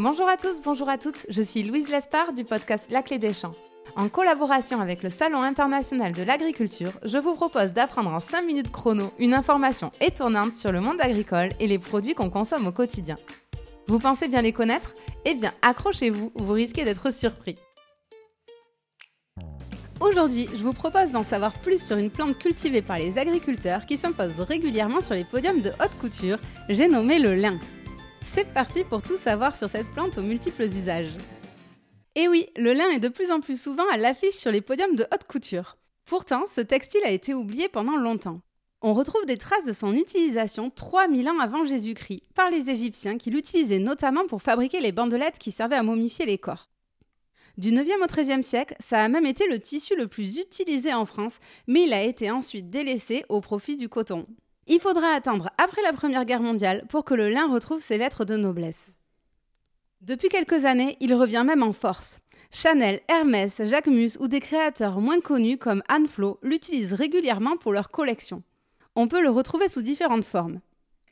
Bonjour à tous, bonjour à toutes, je suis Louise Lespard du podcast La Clé des Champs. En collaboration avec le Salon international de l'agriculture, je vous propose d'apprendre en 5 minutes chrono une information étonnante sur le monde agricole et les produits qu'on consomme au quotidien. Vous pensez bien les connaître? Eh bien, accrochez-vous, vous risquez d'être surpris. Aujourd'hui, je vous propose d'en savoir plus sur une plante cultivée par les agriculteurs qui s'impose régulièrement sur les podiums de haute couture, j'ai nommé le lin. C'est parti pour tout savoir sur cette plante aux multiples usages. Et oui, le lin est de plus en plus souvent à l'affiche sur les podiums de haute couture. Pourtant, ce textile a été oublié pendant longtemps. On retrouve des traces de son utilisation 3000 ans avant Jésus-Christ par les Égyptiens qui l'utilisaient notamment pour fabriquer les bandelettes qui servaient à momifier les corps. Du 9e au 13e siècle, ça a même été le tissu le plus utilisé en France, mais il a été ensuite délaissé au profit du coton. Il faudra attendre après la Première Guerre mondiale pour que le lin retrouve ses lettres de noblesse. Depuis quelques années, il revient même en force. Chanel, Hermès, Jacquemus ou des créateurs moins connus comme Anne Flo l'utilisent régulièrement pour leurs collections. On peut le retrouver sous différentes formes.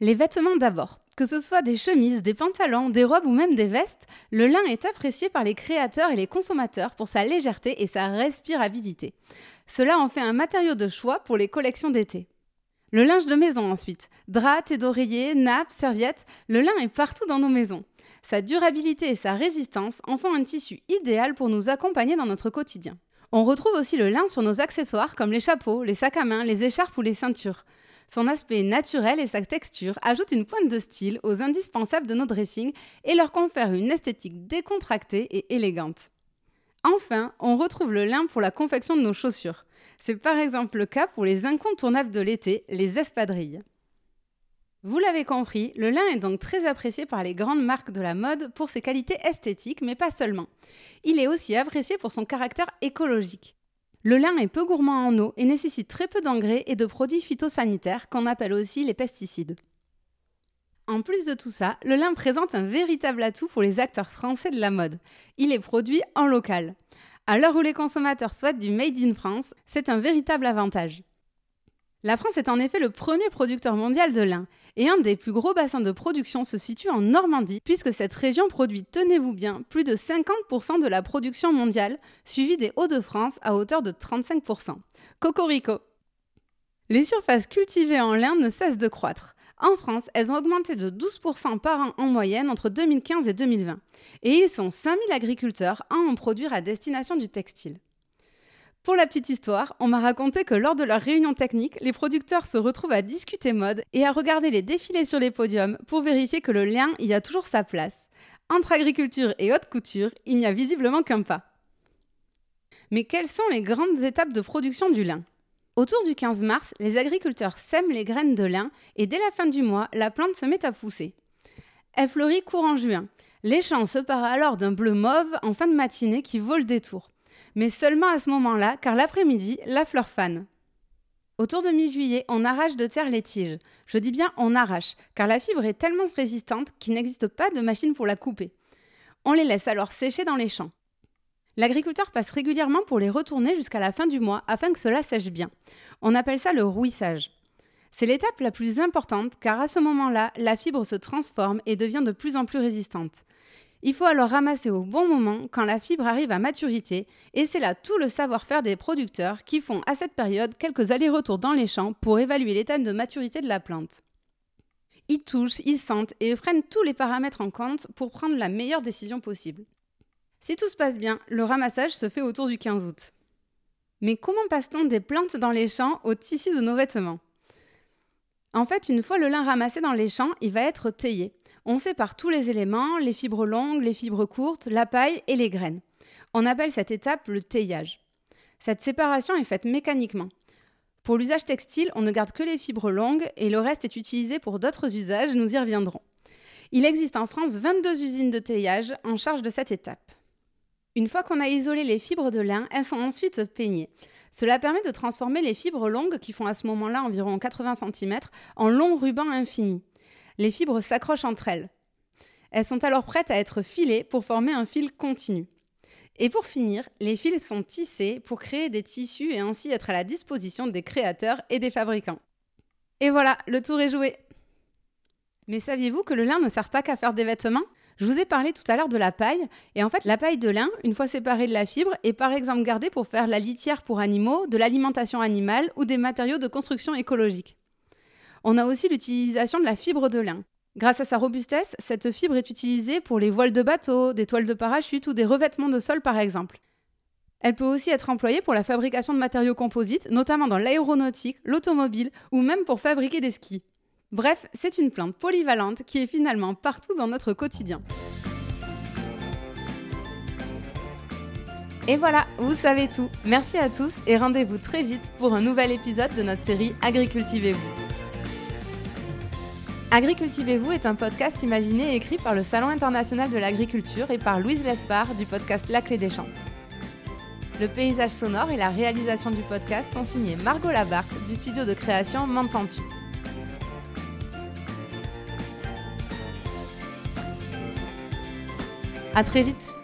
Les vêtements d'abord. Que ce soit des chemises, des pantalons, des robes ou même des vestes, le lin est apprécié par les créateurs et les consommateurs pour sa légèreté et sa respirabilité. Cela en fait un matériau de choix pour les collections d'été. Le linge de maison ensuite. Draps, thé d'oreiller, nappes, serviettes, le lin est partout dans nos maisons. Sa durabilité et sa résistance en font un tissu idéal pour nous accompagner dans notre quotidien. On retrouve aussi le lin sur nos accessoires comme les chapeaux, les sacs à main, les écharpes ou les ceintures. Son aspect naturel et sa texture ajoutent une pointe de style aux indispensables de nos dressings et leur confèrent une esthétique décontractée et élégante. Enfin, on retrouve le lin pour la confection de nos chaussures. C'est par exemple le cas pour les incontournables de l'été, les espadrilles. Vous l'avez compris, le lin est donc très apprécié par les grandes marques de la mode pour ses qualités esthétiques, mais pas seulement. Il est aussi apprécié pour son caractère écologique. Le lin est peu gourmand en eau et nécessite très peu d'engrais et de produits phytosanitaires qu'on appelle aussi les pesticides. En plus de tout ça, le lin présente un véritable atout pour les acteurs français de la mode. Il est produit en local. À l'heure où les consommateurs souhaitent du Made in France, c'est un véritable avantage. La France est en effet le premier producteur mondial de lin, et un des plus gros bassins de production se situe en Normandie, puisque cette région produit, tenez-vous bien, plus de 50% de la production mondiale, suivie des Hauts-de-France à hauteur de 35%. Cocorico Les surfaces cultivées en lin ne cessent de croître. En France, elles ont augmenté de 12% par an en moyenne entre 2015 et 2020. Et ils sont 5000 agriculteurs à en produire à destination du textile. Pour la petite histoire, on m'a raconté que lors de leur réunion technique, les producteurs se retrouvent à discuter mode et à regarder les défilés sur les podiums pour vérifier que le lien y a toujours sa place. Entre agriculture et haute couture, il n'y a visiblement qu'un pas. Mais quelles sont les grandes étapes de production du lin? Autour du 15 mars, les agriculteurs sèment les graines de lin et dès la fin du mois, la plante se met à pousser. Elle fleurit courant juin. Les champs se parent alors d'un bleu mauve en fin de matinée qui vaut le détour. Mais seulement à ce moment-là, car l'après-midi, la fleur fane. Autour de mi-juillet, on arrache de terre les tiges. Je dis bien on arrache, car la fibre est tellement résistante qu'il n'existe pas de machine pour la couper. On les laisse alors sécher dans les champs. L'agriculteur passe régulièrement pour les retourner jusqu'à la fin du mois afin que cela sèche bien. On appelle ça le rouissage. C'est l'étape la plus importante car à ce moment-là, la fibre se transforme et devient de plus en plus résistante. Il faut alors ramasser au bon moment quand la fibre arrive à maturité et c'est là tout le savoir-faire des producteurs qui font à cette période quelques allers-retours dans les champs pour évaluer l'état de maturité de la plante. Ils touchent, ils sentent et prennent tous les paramètres en compte pour prendre la meilleure décision possible. Si tout se passe bien, le ramassage se fait autour du 15 août. Mais comment passe-t-on des plantes dans les champs au tissu de nos vêtements? En fait, une fois le lin ramassé dans les champs, il va être taillé. On sépare tous les éléments, les fibres longues, les fibres courtes, la paille et les graines. On appelle cette étape le taillage. Cette séparation est faite mécaniquement. Pour l'usage textile, on ne garde que les fibres longues et le reste est utilisé pour d'autres usages, nous y reviendrons. Il existe en France 22 usines de taillage en charge de cette étape. Une fois qu'on a isolé les fibres de lin, elles sont ensuite peignées. Cela permet de transformer les fibres longues, qui font à ce moment-là environ 80 cm, en longs rubans infinis. Les fibres s'accrochent entre elles. Elles sont alors prêtes à être filées pour former un fil continu. Et pour finir, les fils sont tissés pour créer des tissus et ainsi être à la disposition des créateurs et des fabricants. Et voilà, le tour est joué. Mais saviez-vous que le lin ne sert pas qu'à faire des vêtements? Je vous ai parlé tout à l'heure de la paille, et en fait la paille de lin, une fois séparée de la fibre, est par exemple gardée pour faire la litière pour animaux, de l'alimentation animale ou des matériaux de construction écologique. On a aussi l'utilisation de la fibre de lin. Grâce à sa robustesse, cette fibre est utilisée pour les voiles de bateau, des toiles de parachute ou des revêtements de sol par exemple. Elle peut aussi être employée pour la fabrication de matériaux composites, notamment dans l'aéronautique, l'automobile ou même pour fabriquer des skis. Bref, c'est une plante polyvalente qui est finalement partout dans notre quotidien. Et voilà, vous savez tout. Merci à tous et rendez-vous très vite pour un nouvel épisode de notre série Agricultivez-vous. Agricultivez-vous est un podcast imaginé et écrit par le Salon international de l'agriculture et par Louise Lespard du podcast La Clé des Champs. Le paysage sonore et la réalisation du podcast sont signés Margot Labarthe du studio de création M'entends-tu. À très vite